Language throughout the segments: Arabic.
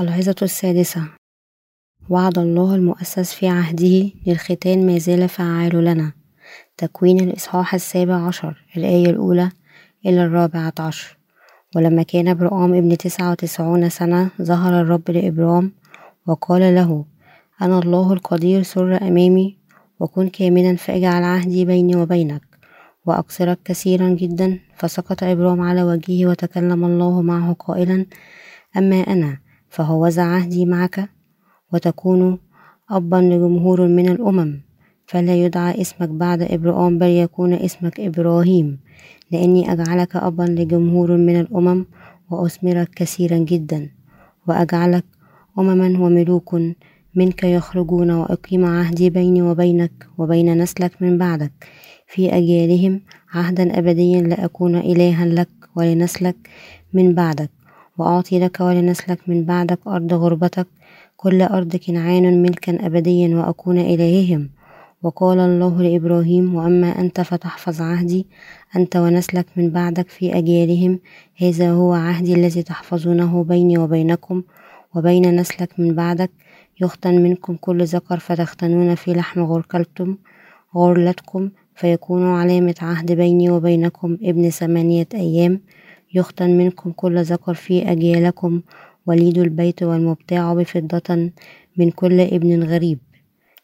العظة السادسة. وعد الله المؤسس في عهده للختان ما زال فعال لنا. تكوين الإصحاح السابع عشر الآية الأولى إلى الرابعة عشر. ولما كان برام ابن تسعة وتسعون سنة ظهر الرب لإبرام وقال له أنا الله القدير سر أمامي وكن كاملا فاجعل عهدي بيني وبينك وأكثرك كثيرا جدا فسقط إبرام على وجهه وتكلم الله معه قائلا أما أنا فهوذا عهدي معك وتكون أبا لجمهور من الأمم فلا يدعى اسمك بعد إبراهيم بل يكون اسمك إبراهيم. لأني أجعلك أبا لجمهور من الأمم وأثمرك كثيرا جدا وأجعلك أمما وملوك منك يخرجون وأقيم عهدي بيني وبينك وبين نسلك من بعدك. في أجيالهم عهدا أبديا لأكون إلها لك ولنسلك من بعدك. وأعطي لك ولنسلك من بعدك أرض غربتك كل أرض كنعان ملكا أبديا وأكون إلههم وقال الله لإبراهيم وأما أنت فتحفظ عهدي أنت ونسلك من بعدك في أجيالهم. هذا هو عهدي الذي تحفظونه بيني وبينكم وبين نسلك من بعدك. يختن منكم كل ذكر فتختنون في لحم غركلتم غرلتكم فيكون علامة عهد بيني وبينكم ابن ثمانية أيام. يختن منكم كل ذكر في أجيالكم وليد البيت والمبتاع بفضة من كل ابن غريب.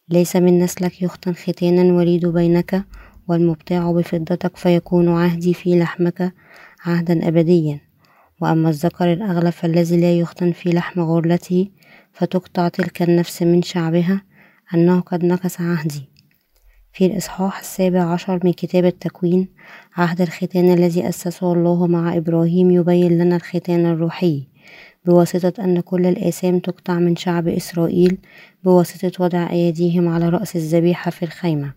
ليس من نسلك يختن ختانا وليد بينك والمبتاع بفضتك فيكون عهدي في لحمك عهدا أبديا. وأما الذكر الأغلى فالذي لا يختن في لحم غرلته فتقطع تلك النفس من شعبها أنه قد نكس عهدي. في الإصحاح السابع عشر من كتاب التكوين عهد الختان الذي أسسه الله مع إبراهيم يبين لنا الختان الروحي. بواسطة أن كل الآثام تقطع من شعب إسرائيل بواسطة وضع أيديهم على رأس الذبيحة في الخيمة.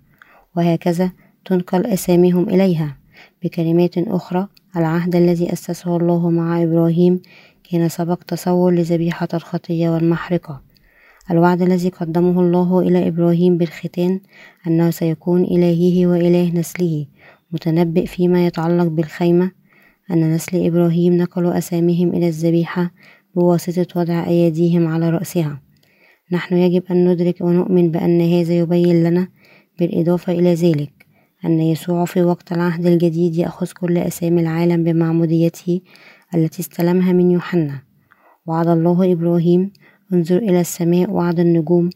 وهكذا تنقل أساميهم إليها. بكلمات أخرى العهد الذي أسسه الله مع إبراهيم كان سبق تصور لذبيحة الخطية والمحرقة. الوعد الذي قدمه الله إلى إبراهيم بالختان أنه سيكون إلهه وإله نسله متنبئ فيما يتعلق بالخيمة أن نسل إبراهيم نقلوا أساميهم إلى الذبيحة بواسطة وضع أيديهم على رأسها. نحن يجب أن ندرك ونؤمن بأن هذا يبين لنا بالإضافة إلى ذلك أن يسوع في وقت العهد الجديد يأخذ كل أسامي العالم بمعموديته التي استلمها من يوحنا. وعد الله إبراهيم انظر إلى السماء وعد النجوم.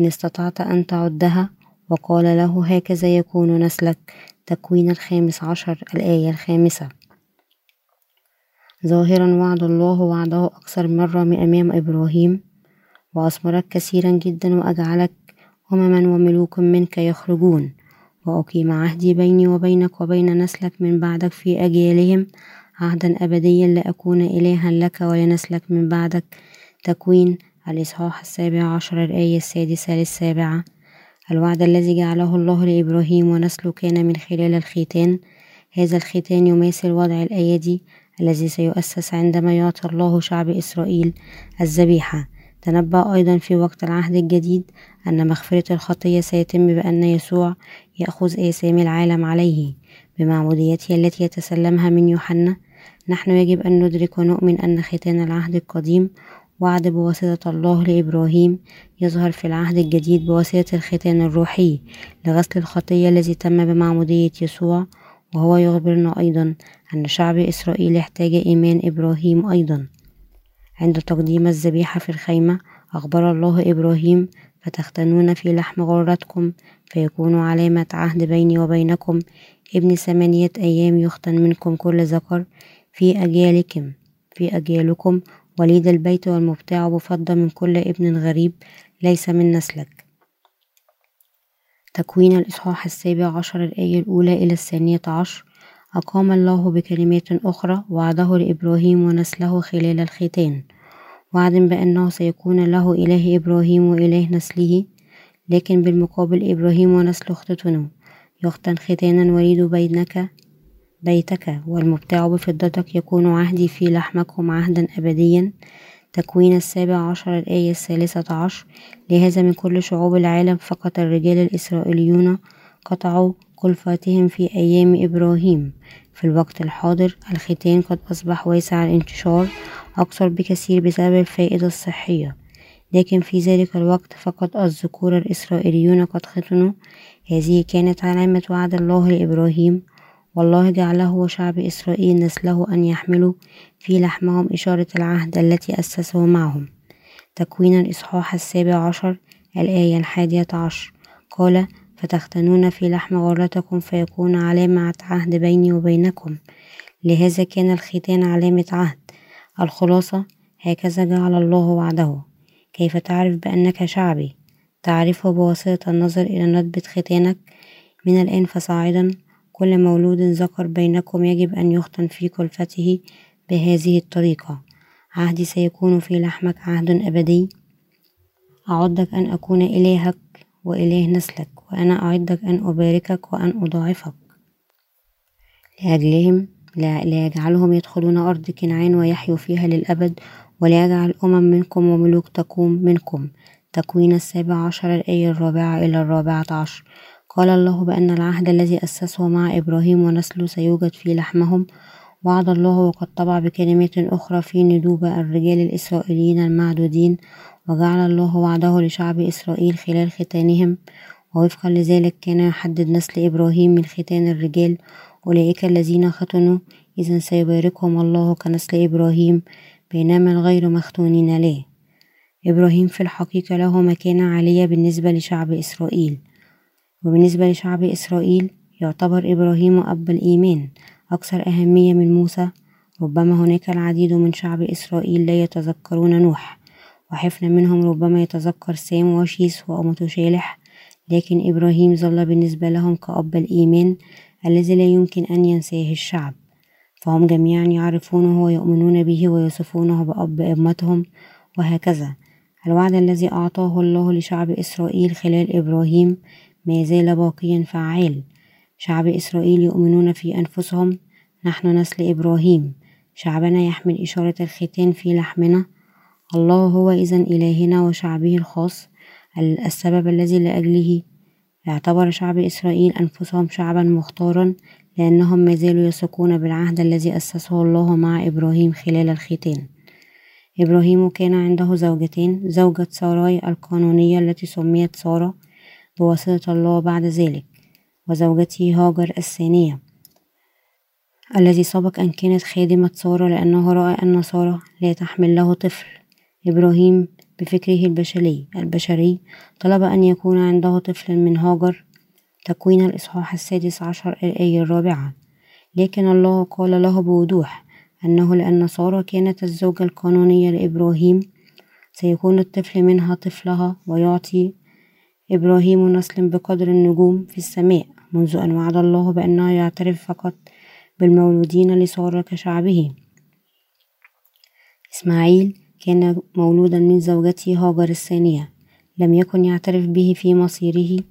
إن استطعت أن تعدها. وقال له هكذا يكون نسلك. تكوين الخامس عشر الآية الخامسة. ظاهرا وعد الله وعده أكثر مرة من أمام إبراهيم. وأثمرك كثيرا جدا وأجعلك أمما وملوك منك يخرجون. وأقيم عهدي بيني وبينك وبين نسلك من بعدك في أجيالهم. عهدا أبديا لأكون إلها لك ولنسلك من بعدك. تكوين الإصحاح السابع عشر الآية السادسة للسابعة. الوعد الذي جعله الله لإبراهيم ونسله كان من خلال الختان. هذا الختان يماثل وضع الأيدي الذي سيؤسس عندما يعطي الله شعب إسرائيل الذبيحة. تنبأ أيضا في وقت العهد الجديد أن مغفرة الخطية سيتم بأن يسوع يأخذ آثام العالم عليه بمعموديته التي يتسلمها من يوحنا. نحن يجب أن ندرك ونؤمن أن ختان العهد القديم وعد بواسطة الله لإبراهيم يظهر في العهد الجديد بواسطة الختان الروحي لغسل الخطية الذي تم بمعمودية يسوع وهو يخبرنا أيضا أن شعب إسرائيل يحتاج إيمان إبراهيم أيضا. عند تقديم الذبيحة في الخيمة أخبر الله إبراهيم فتختنون في لحم غرتكم فيكون علامة عهد بيني وبينكم. ابن ثمانية أيام يختن منكم كل ذكر في أجيالكم في أجيالكم وليد البيت والمبتاع بفضة من كل ابن غريب ليس من نسلك. تكوين الإصحاح السابع عشر الآية الأولى إلى الثانية عشر. أقام الله بكلمات أخرى وعده لإبراهيم ونسله خلال الختان. وعد بأنه سيكون له إله إبراهيم وإله نسله لكن بالمقابل إبراهيم ونسله اختتنوا يختن ختانا وليد بينك بيتك والمبتاع بفضتك يكون عهدي في لحمكم عهدا أبديا. تكوين السابع عشر الآية الثالثة عشر لهذا من كل شعوب العالم فقط الرجال الإسرائيليون قطعوا كلفتهم في أيام إبراهيم. في الوقت الحاضر الختان قد أصبح واسع الانتشار أكثر بكثير بسبب الفائدة الصحية. لكن في ذلك الوقت فقط الذكور الإسرائيليون قد ختنوا. هذه كانت علامة وعد الله لإبراهيم والله جعله وشعب إسرائيل نسله أن يحملوا في لحمهم إشارة العهد التي أسسه معهم. تكوين الإصحاح السابع عشر الآية الحادية عشر. قال فتختنون في لحم غرتكم فيكون علامة عهد بيني وبينكم. لهذا كان الختان علامة عهد. الخلاصة هكذا جعل الله وعده. كيف تعرف بأنك شعبي؟ تعرفه بواسطة النظر إلى ندبة ختانك. من الآن فصاعدا كل مولود ذكر بينكم يجب أن يختن في كلفته بهذه الطريقة. عهدي سيكون في لحمك عهد أبدي. أعدك أن أكون إلهك وإله نسلك وأنا أعدك أن أباركك وأن أضاعفك. لأجلهم ليجعلهم يدخلون أرض كنعان ويحيوا فيها للأبد وليجعل أمم منكم وملوك تقوم منكم. تكوين السابع عشر الآية الرابعة إلى الرابعة عشر. قال الله بأن العهد الذي أسسه مع إبراهيم ونسله سيوجد في لحمهم. وعد الله وقد طبع بكلمات أخرى في ندوب الرجال الإسرائيليين المعدودين وجعل الله وعده لشعب إسرائيل خلال ختانهم. ووفقا لذلك كان يحدد نسل إبراهيم من ختان الرجال أولئك الذين ختنوا إذا سيباركهم الله كنسل إبراهيم بينما الغير مختونين له. إبراهيم في الحقيقة له مكانة عالية بالنسبة لشعب إسرائيل. وبالنسبة لشعب إسرائيل يعتبر إبراهيم أب الإيمان أكثر أهمية من موسى. ربما هناك العديد من شعب إسرائيل لا يتذكرون نوح وحفنة منهم ربما يتذكر سام وشيس وأمتوشالح لكن إبراهيم ظل بالنسبة لهم كأب الإيمان الذي لا يمكن أن ينساه الشعب. فهم جميعا يعرفونه ويؤمنون به ويصفونه بأب أمتهم وهكذا. الوعد الذي أعطاه الله لشعب إسرائيل خلال إبراهيم ما زال باقيا فعال. شعب إسرائيل يؤمنون في أنفسهم. نحن نسل إبراهيم. شعبنا يحمل إشارة الختان في لحمنا. الله هو إذا إلهنا وشعبه الخاص. السبب الذي لأجله. اعتبر شعب إسرائيل أنفسهم شعبا مختارا لأنهم ما زالوا يثقون بالعهد الذي أسسه الله مع إبراهيم خلال الختان. إبراهيم كان عنده زوجتين زوجة ساراي القانونية التي سميت سارة بواسطة الله بعد ذلك وزوجته هاجر الثانية الذي سبق أن كانت خادمة سارة لأنه رأى أن سارة لا تحمل له طفل. إبراهيم بفكره البشري البشري طلب أن يكون عنده طفل من هاجر تكوين الإصحاح السادس عشر الآية الرابعة. لكن الله قال له بوضوح أنه لأن سارة كانت الزوجة القانونية لإبراهيم سيكون الطفل منها طفلها ويعطي إبراهيم نسل بقدر النجوم في السماء منذ أن وعد الله بأنه يعترف فقط بالمولودين لسارة كشعبه. إسماعيل كان مولودا من زوجته هاجر الثانية. لم يكن يعترف به في مصيره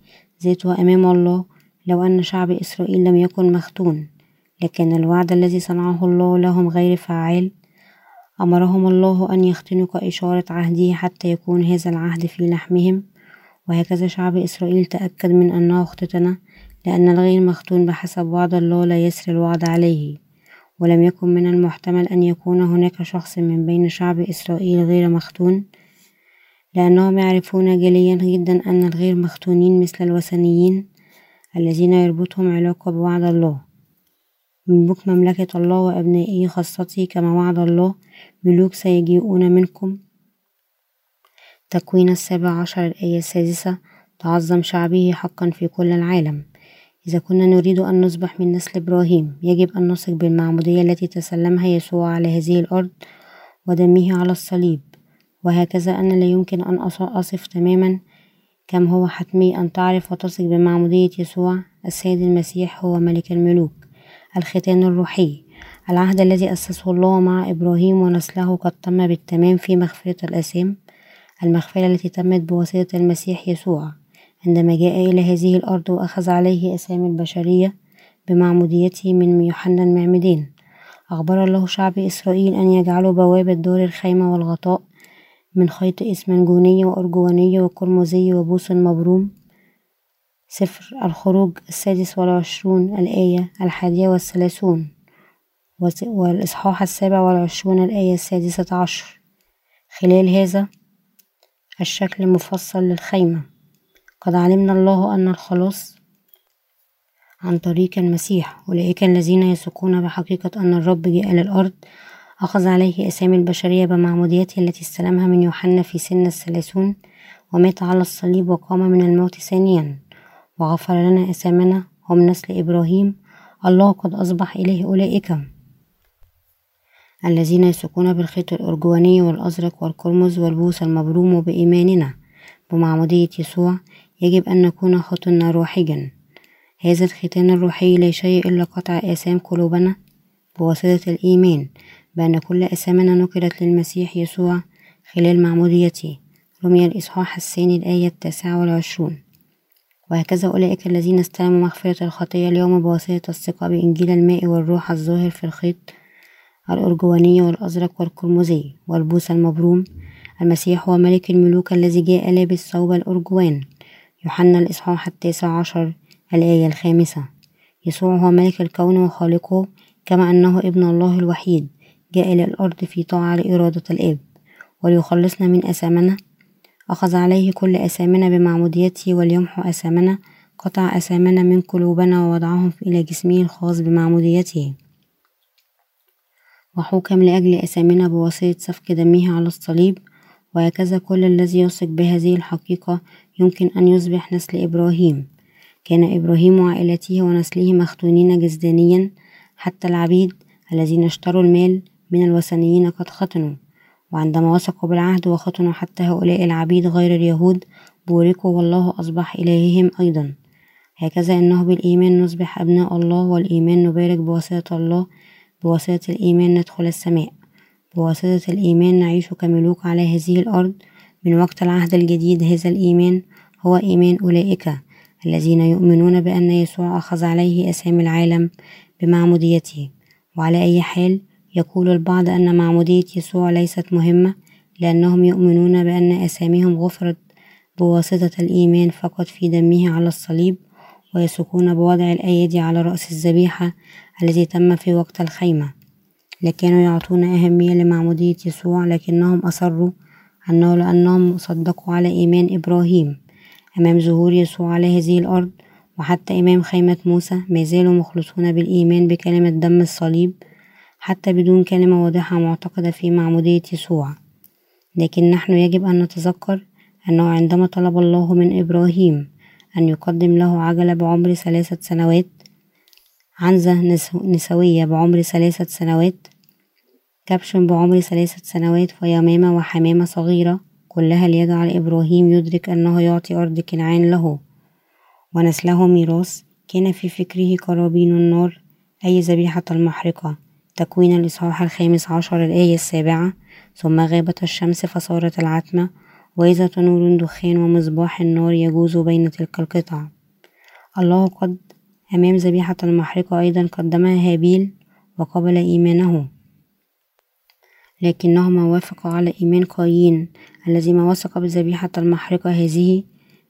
ذاته أمام الله لو أن شعب إسرائيل لم يكن مختون. لكن الوعد الذي صنعه الله لهم غير فعال أمرهم الله أن يختنوا كإشارة عهده حتى يكون هذا العهد في لحمهم. وهكذا شعب إسرائيل تأكد من أنه اختتن لأن الغير مختون بحسب وعد الله لا يسري الوعد عليه. ولم يكن من المحتمل أن يكون هناك شخص من بين شعب إسرائيل غير مختون لأنهم يعرفون جليا جدا أن الغير مختونين مثل الوثنيين الذين يربطهم علاقة بوعد الله. ملوك مملكة الله وأبنائه خاصته كما وعد الله ملوك سيجيئون منكم تكوين السابع عشر الآية السادسة تعظم شعبه حقا في كل العالم. إذا كنا نريد أن نصبح من نسل إبراهيم يجب أن نثق بالمعمودية التي تسلمها يسوع على هذه الأرض ودمه على الصليب. وهكذا أنا لا يمكن أن أصف تماما. كم هو حتمي أن تعرف وتثق بمعمودية يسوع؟ السيد المسيح هو ملك الملوك. الختان الروحي. العهد الذي أسسه الله مع إبراهيم ونسله قد تم بالتمام في مغفرة الأثام المغفرة التي تمت بواسطة المسيح يسوع. عندما جاء إلى هذه الأرض وأخذ عليه أسامي البشرية بمعموديته من يوحنا المعمدان أخبر الله شعب إسرائيل أن يجعلوا بوابة دور الخيمة والغطاء من خيط إسمنجوني وأرجواني وقرمزي وبوس مبروم. سفر الخروج السادس والعشرون الآية الحادية والثلاثون والإصحاح السابع والعشرون الآية السادسة عشر. خلال هذا الشكل المفصل للخيمة. قد علمنا الله أن الخلاص عن طريق المسيح أولئك الذين يثقون بحقيقة أن الرب جاء للأرض. أخذ عليه أسامي البشرية بمعموديته التي استلمها من يوحنا في سن الثلاثون ومات على الصليب وقام من الموت ثانيا. وغفر لنا أسامنا هم نسل إبراهيم. الله قد أصبح إله أولئك. الذين يسقون بالخيط الأرجواني والأزرق والقرمز والبوس المبروم بإيماننا بمعمودية يسوع يجب أن نكون خطنا روحيا. هذا الختان الروحي لا شيء إلا قطع آثام قلوبنا بواسطة الإيمان بأن كل آثامنا نقلت للمسيح يسوع خلال معموديته. رمي الإصحاح الثاني الآية التاسعة والعشرون. وهكذا أولئك الذين استلموا مغفرة الخطية اليوم بواسطة الثقة بإنجيل الماء والروح الظاهر في الخيط الأرجواني والأزرق والقرمزي والبوس المبروم. المسيح هو ملك الملوك الذي جاء لابس ثوب الأرجوان يوحنا الإصحاح التاسع عشر الآية الخامسة. يسوع هو ملك الكون وخالقه كما أنه ابن الله الوحيد جاء إلى الأرض في طاعة لإرادة الآب. وليخلصنا من أثامنا. أخذ عليه كل أثامنا بمعموديته وليمحو أثامنا. قطع أثامنا من قلوبنا ووضعهم إلى جسمه الخاص بمعموديته وحكم لأجل أثامنا بواسطة سفك دمه على الصليب وهكذا كل الذي يثق بهذه الحقيقة يمكن أن يصبح نسل إبراهيم. كان إبراهيم وعائلته ونسله مختونين جسدانيا حتى العبيد الذين اشتروا المال من الوثنيين قد ختنوا. وعندما وثقوا بالعهد وختنوا حتى هؤلاء العبيد غير اليهود بوركوا والله أصبح إلههم أيضا. هكذا إنه بالإيمان نصبح أبناء الله والإيمان نبارك بواسطة الله بواسطة الإيمان ندخل السماء. بواسطة الإيمان نعيش كملوك على هذه الأرض. من وقت العهد الجديد هذا الإيمان هو إيمان أولئك الذين يؤمنون بأن يسوع أخذ عليه أسامي العالم بمعموديته. وعلى أي حال يقول البعض أن معمودية يسوع ليست مهمة لأنهم يؤمنون بأن أساميهم غفرت بواسطة الإيمان فقط في دمه على الصليب ويثقون بوضع الأيدي على رأس الذبيحة التي تم في وقت الخيمة لكانوا يعطون أهمية لمعمودية يسوع لكنهم أصروا أنه لأنهم صدقوا على إيمان إبراهيم. أمام ظهور يسوع على هذه الأرض وحتى إمام خيمة موسى ما زالوا مخلصون بالإيمان بكلمة دم الصليب حتى بدون كلمة واضحة معتقدة في معمودية يسوع. لكن نحن يجب أن نتذكر أنه عندما طلب الله من إبراهيم أن يقدم له عجلة بعمر ثلاثة سنوات عنزة نسوية بعمر ثلاثة سنوات. كبش بعمر ثلاثة سنوات ويمامة وحمامة صغيرة. كلها ليجعل إبراهيم يدرك أنه يعطي أرض كنعان له. ونسله ميراث. كان في فكره قرابين النار أي ذبيحة المحرقة. تكوين الإصحاح الخامس عشر الآية السابعة. ثم غابت الشمس فصارت العتمة. وإذا تنور دخان ومصباح النار يجوز بين تلك القطع. الله قد أمام ذبيحة المحرقة أيضا قدمها هابيل وقبل إيمانه لكنه ما وافق على إيمان قايين الذي ما وثق بذبيحة المحرقة هذه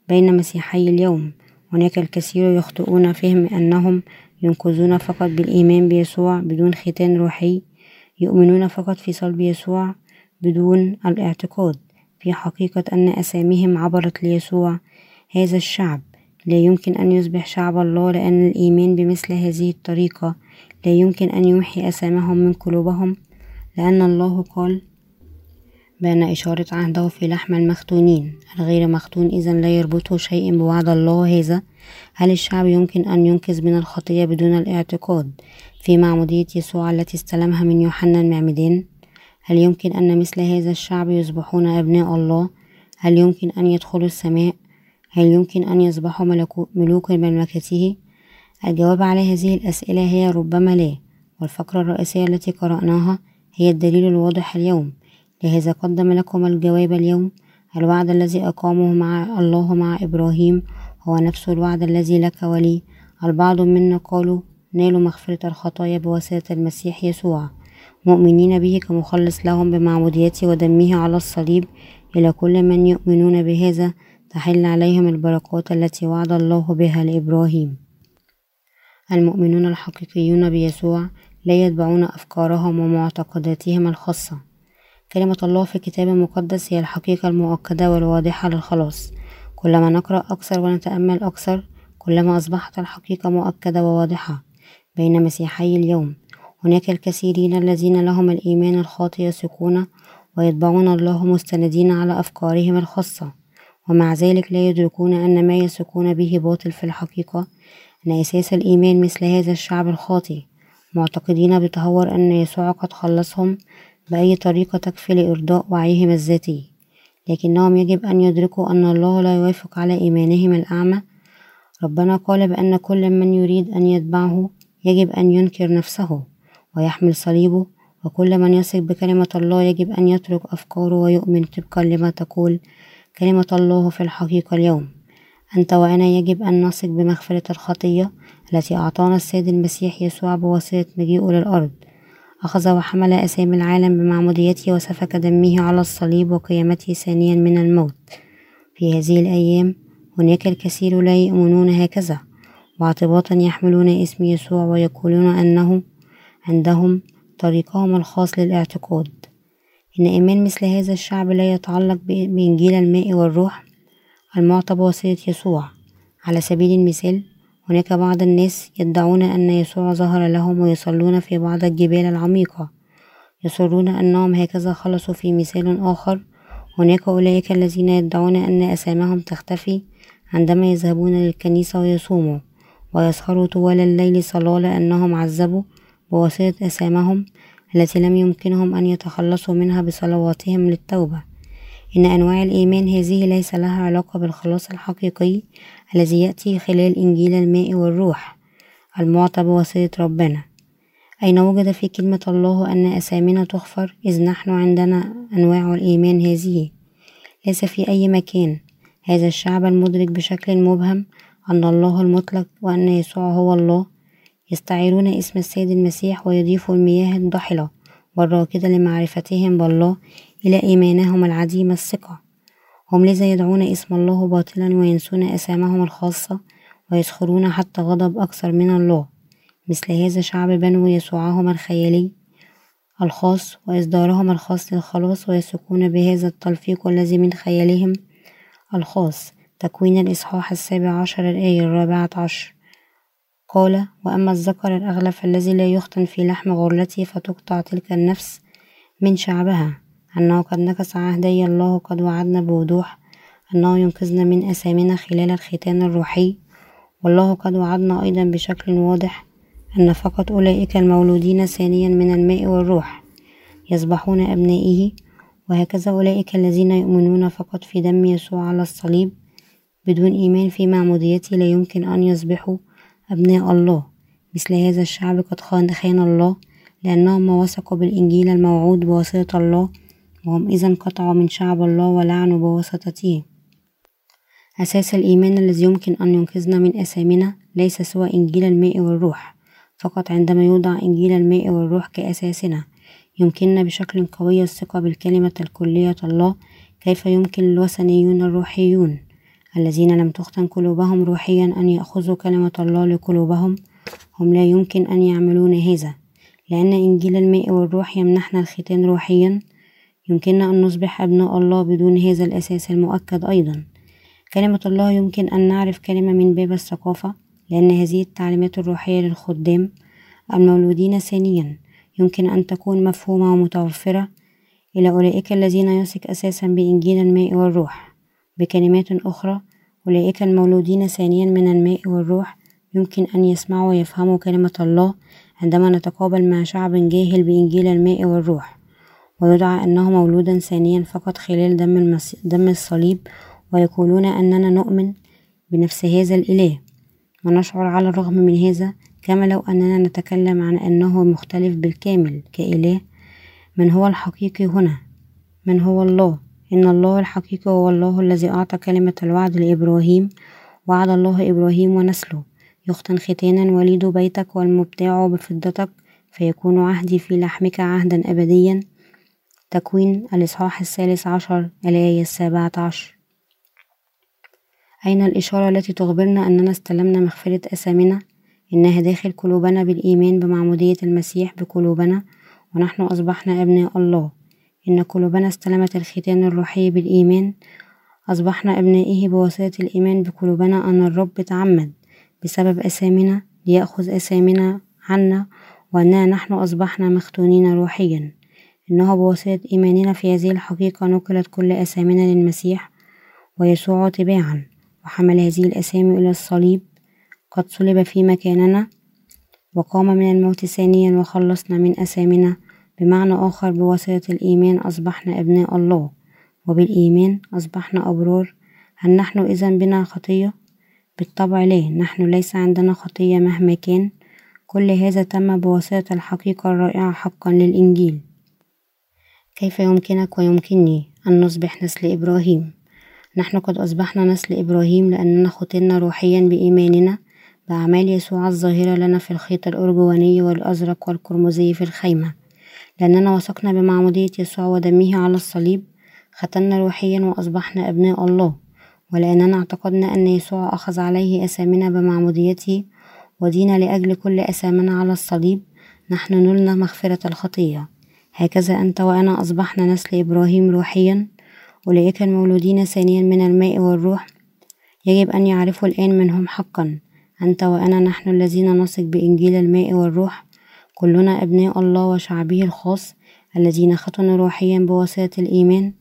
بين مسيحي اليوم. هناك الكثير يخطئون فهم أنهم ينقذون فقط بالإيمان بيسوع بدون ختان روحي يؤمنون فقط في صلب يسوع بدون الاعتقاد. في حقيقة أن أساميهم عبرت ليسوع هذا الشعب. لا يمكن أن يصبح شعب الله لأن الإيمان بمثل هذه الطريقة. لا يمكن أن يمحي أسامهم من قلوبهم لأن الله قال بأن إشارة عهده في لحم المختونين. الغير مختون إذا لا يربطه شيء بوعد الله هذا. هل الشعب يمكن أن ينقذ من الخطية بدون الاعتقاد في معمودية يسوع التي استلمها من يوحنا المعمدان؟ هل يمكن أن مثل هذا الشعب يصبحون أبناء الله؟ هل يمكن أن يدخلوا السماء؟ هل يمكن أن يصبحوا ملوك مملكته الجواب على هذه الأسئلة هي ربما لا والفقرة الرئيسية التي قرأناها هي الدليل الواضح اليوم. لهذا قدم لكم الجواب اليوم. الوعد الذي أقامه مع الله مع إبراهيم هو نفس الوعد الذي لك ولي. البعض منا قالوا نالوا مغفرة الخطايا بواسطة المسيح يسوع. مؤمنين به كمخلص لهم بمعموديته ودمه على الصليب. إلى كل من يؤمنون بهذا تحل عليهم البركات التي وعد الله بها لإبراهيم. المؤمنون الحقيقيون بيسوع لا يتبعون أفكارهم ومعتقداتهم الخاصة. كلمة الله في الكتاب المقدس هي الحقيقة المؤكدة والواضحة للخلاص. كلما نقرأ أكثر ونتأمل أكثر كلما أصبحت الحقيقة مؤكدة وواضحة بين مسيحي اليوم. هناك الكثيرين الذين لهم الإيمان الخاطئ يثقون ويتبعون الله مستندين على أفكارهم الخاصة. ومع ذلك لا يدركون أن ما يثقون به باطل في الحقيقة أن أساس الإيمان مثل هذا الشعب الخاطئ. معتقدين بتهور أن يسوع قد خلصهم بأي طريقة تكفي لإرضاء وعيهم الذاتي لكنهم يجب أن يدركوا أن الله لا يوافق على إيمانهم الأعمى. ربنا قال بأن كل من يريد أن يتبعه يجب أن ينكر نفسه ويحمل صليبه وكل من يثق بكلمة الله يجب أن يترك أفكاره ويؤمن طبقا لما تقول كلمة الله في الحقيقة اليوم. أنت وأنا يجب أن نثق بمغفرة الخطية التي أعطانا السيد المسيح يسوع بواسطة مجيئه للأرض. أخذ وحمل أسامي العالم بمعموديته وسفك دمه على الصليب وقيامته ثانيا من الموت. في هذه الأيام هناك الكثير لا يؤمنون هكذا واعتباطا يحملون اسم يسوع ويقولون أنه عندهم طريقهم الخاص للاعتقاد. إن إيمان مثل هذا الشعب لا يتعلق بإنجيل الماء والروح المعطى بواسطة يسوع. على سبيل المثال هناك بعض الناس يدعون أن يسوع ظهر لهم ويصلون في بعض الجبال العميقة. يصرون أنهم هكذا خلصوا في مثال آخر. هناك أولئك الذين يدعون أن أسامهم تختفي عندما يذهبون للكنيسة ويصوموا ويسهروا طوال الليل صلاة لأنهم عذبوا بواسطة أسامهم. التي لم يمكنهم أن يتخلصوا منها بصلواتهم للتوبة. إن أنواع الإيمان هذه ليس لها علاقة بالخلاص الحقيقي الذي يأتي خلال إنجيل الماء والروح المعطى بواسطة ربنا. أين وجد في كلمة الله أن أسامنا تغفر؟ إذ نحن عندنا أنواع الإيمان هذه. ليس في أي مكان. هذا الشعب المدرك بشكل مبهم أن الله المطلق وأن يسوع هو الله يستعيرون اسم السيد المسيح ويضيفوا المياه الضحلة والراكدة لمعرفتهم بالله إلى إيمانهم العديم الثقة. هم لذا يدعون اسم الله باطلا وينسون أسامهم الخاصة ويسخرون حتى غضب أكثر من الله. مثل هذا شعب بنو يسوعهم الخيالي الخاص وإصدارهم الخاص للخلاص ويثقون بهذا التلفيق الذي من خيالهم الخاص. تكوين الإصحاح السابع عشر الآية الرابعة عشر. قال وأما الذكر الأغلف الذي لا يختن في لحم غرلته فتقطع تلك النفس من شعبها أنه قد نكس عهدي الله قد وعدنا بوضوح أنه ينقذنا من أثامنا خلال الختان الروحي والله قد وعدنا أيضا بشكل واضح أن فقط أولئك المولودين ثانيا من الماء والروح يصبحون أبنائه وهكذا أولئك الذين يؤمنون فقط في دم يسوع على الصليب بدون إيمان في معموديته لا يمكن أن يصبحوا أبناء الله مثل هذا الشعب قد خان الله لأنهم وثقوا بالإنجيل الموعود بواسطة الله وهم إذا انقطعوا من شعب الله ولعنوا بواسطته. أساس الإيمان الذي يمكن أن ينقذنا من أثامنا ليس سوى إنجيل الماء والروح فقط عندما يوضع إنجيل الماء والروح كأساسنا يمكننا بشكل قوي الثقة بالكلمة الكلية الله كيف يمكن للوثنيون الروحيون؟ الذين لم تختن قلوبهم روحيا أن يأخذوا كلمة الله لقلوبهم هم لا يمكن أن يعملون هذا لأن إنجيل الماء والروح يمنحنا الختان روحيا. يمكننا أن نصبح أبناء الله بدون هذا الأساس المؤكد أيضا. كلمة الله يمكن أن نعرف كلمة من باب الثقافة لأن هذه التعليمات الروحية للخدام المولودين ثانيا. يمكن أن تكون مفهومة ومتوفرة إلى أولئك الذين يثق أساسا بإنجيل الماء والروح. بكلمات أخرى أولئك المولودين ثانيا من الماء والروح يمكن أن يسمعوا ويفهموا كلمة الله عندما نتقابل مع شعب جاهل بإنجيل الماء والروح. ويدعى أنه مولودا ثانيا فقط خلال دم, المس... دم الصليب ويقولون أننا نؤمن بنفس هذا الإله. ونشعر على الرغم من هذا كما لو أننا نتكلم عن أنه مختلف بالكامل كإله من هو الحقيقي هنا؟ من هو الله؟ إن الله الحقيقي هو الله الذي أعطى كلمة الوعد لإبراهيم وعد الله إبراهيم ونسله. يختن ختانا وليد بيتك والمبتاع بفضتك فيكون عهدي في لحمك عهدا أبديا. تكوين الإصحاح الثالث عشر الآية السابعة عشر. أين الإشارة التي تخبرنا أننا استلمنا مغفرة أثامنا إنها داخل قلوبنا بالإيمان بمعمودية المسيح بقلوبنا ونحن أصبحنا أبناء الله. إن قلوبنا استلمت الختان الروحي بالإيمان. أصبحنا أبنائه بواسطة الإيمان بقلوبنا أن الرب تعمد بسبب أثامنا ليأخذ أثامنا عنا وأننا نحن أصبحنا مختونين روحيا. إنه بواسطة إيماننا في هذه الحقيقة نقلت كل أثامنا للمسيح ويسوع تباعا وحمل هذه الأسامي إلى الصليب. قد صلب في مكاننا وقام من الموت ثانيا وخلصنا من أثامنا بمعنى آخر بواسطة الإيمان أصبحنا أبناء الله وبالإيمان أصبحنا أبرار. هل نحن إذا بنا خطية؟ بالطبع لا نحن ليس عندنا خطية مهما كان. كل هذا تم بواسطة الحقيقة الرائعة حقا للإنجيل. كيف يمكنك ويمكنني أن نصبح نسل إبراهيم؟ نحن قد أصبحنا نسل إبراهيم لأننا ختنا روحيا بإيماننا بأعمال يسوع الظاهرة لنا في الخيط الأرجواني والأزرق والقرمزي في الخيمة. لأننا وثقنا بمعمودية يسوع ودمه على الصليب ختنا روحيا وأصبحنا أبناء الله. ولأننا اعتقدنا أن يسوع أخذ عليه أثامنا بمعموديته ودين لأجل كل أثامنا على الصليب نحن نلنا مغفرة الخطية. هكذا أنت وأنا أصبحنا نسل إبراهيم روحيا أولئك المولودين ثانيا من الماء والروح. يجب أن يعرفوا الآن منهم حقا. أنت وأنا نحن الذين نثق بإنجيل الماء والروح كلنا أبناء الله وشعبه الخاص الذين ختنوا روحيا بواسطة الإيمان.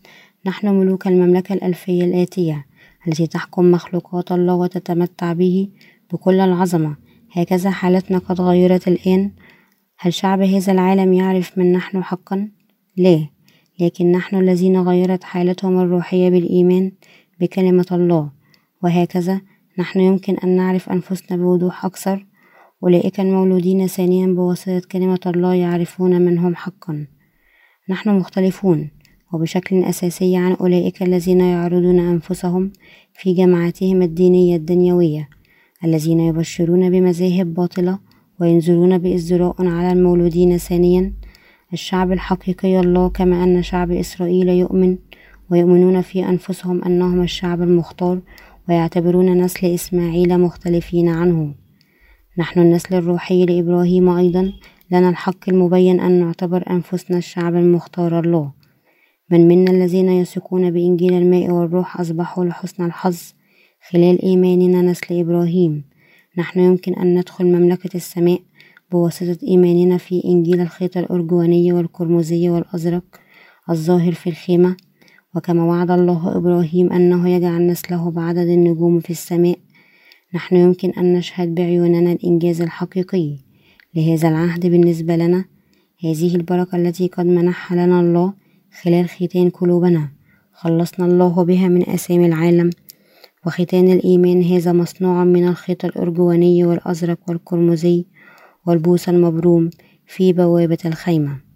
نحن ملوك المملكة الألفية الآتية التي تحكم مخلوقات الله وتتمتع به بكل العظمة. هكذا حالتنا قد غيرت الآن. هل شعب هذا العالم يعرف من نحن حقا؟ لا. لكن نحن الذين غيرت حالتهم الروحية بالإيمان بكلمة الله. وهكذا نحن يمكن أن نعرف أنفسنا بوضوح أكثر أولئك المولودين ثانيا بواسطة كلمة الله يعرفون من هم حقا. نحن مختلفون وبشكل أساسي عن أولئك الذين يعرضون أنفسهم في جماعاتهم الدينية الدنيوية الذين يبشرون بمذاهب باطلة وينظرون بإزدراء على المولودين ثانيا. الشعب الحقيقي الله كما أن شعب إسرائيل يؤمن ويؤمنون في أنفسهم أنهم الشعب المختار ويعتبرون نسل إسماعيل مختلفين عنه. نحن النسل الروحي لإبراهيم أيضا لنا الحق المبين أن نعتبر أنفسنا الشعب المختار الله. من منا الذين يثقون بإنجيل الماء والروح أصبحوا لحسن الحظ خلال إيماننا نسل إبراهيم. نحن يمكن أن ندخل مملكة السماء بواسطة إيماننا في إنجيل الخيط الأرجواني والقرمزي والأزرق الظاهر في الخيمة. وكما وعد الله إبراهيم أنه يجعل نسله بعدد النجوم في السماء نحن يمكن أن نشهد بعيوننا الإنجاز الحقيقي لهذا العهد بالنسبة لنا. هذه البركة التي قد منحها لنا الله خلال ختان قلوبنا. خلصنا الله بها من أسامي العالم وختان الإيمان هذا مصنوع من الخيط الأرجواني والأزرق والقرمزي والبوس المبروم في بوابة الخيمة.